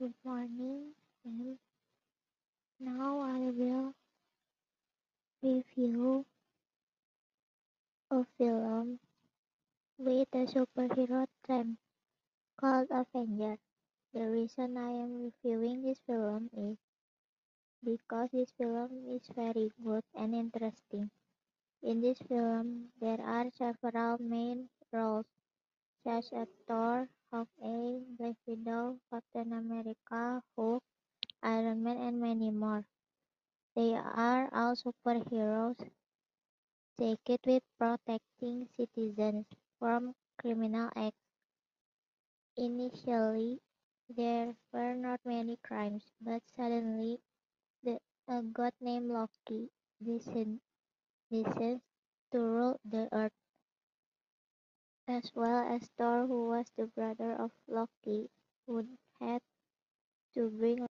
Good morning, now I will review a film with a superhero theme called Avengers. The reason I am reviewing this film is because this film is very good and interesting. In this film, there are several main roles, such as Thor, Hawkeye, Widow, Captain America, Hulk, Iron Man, and many more. They are all superheroes tasked with protecting citizens from criminal acts. Initially, there were not many crimes, but suddenly a god named Loki descends to rule the earth. As well as Thor who was the brother of Loki, who had to bring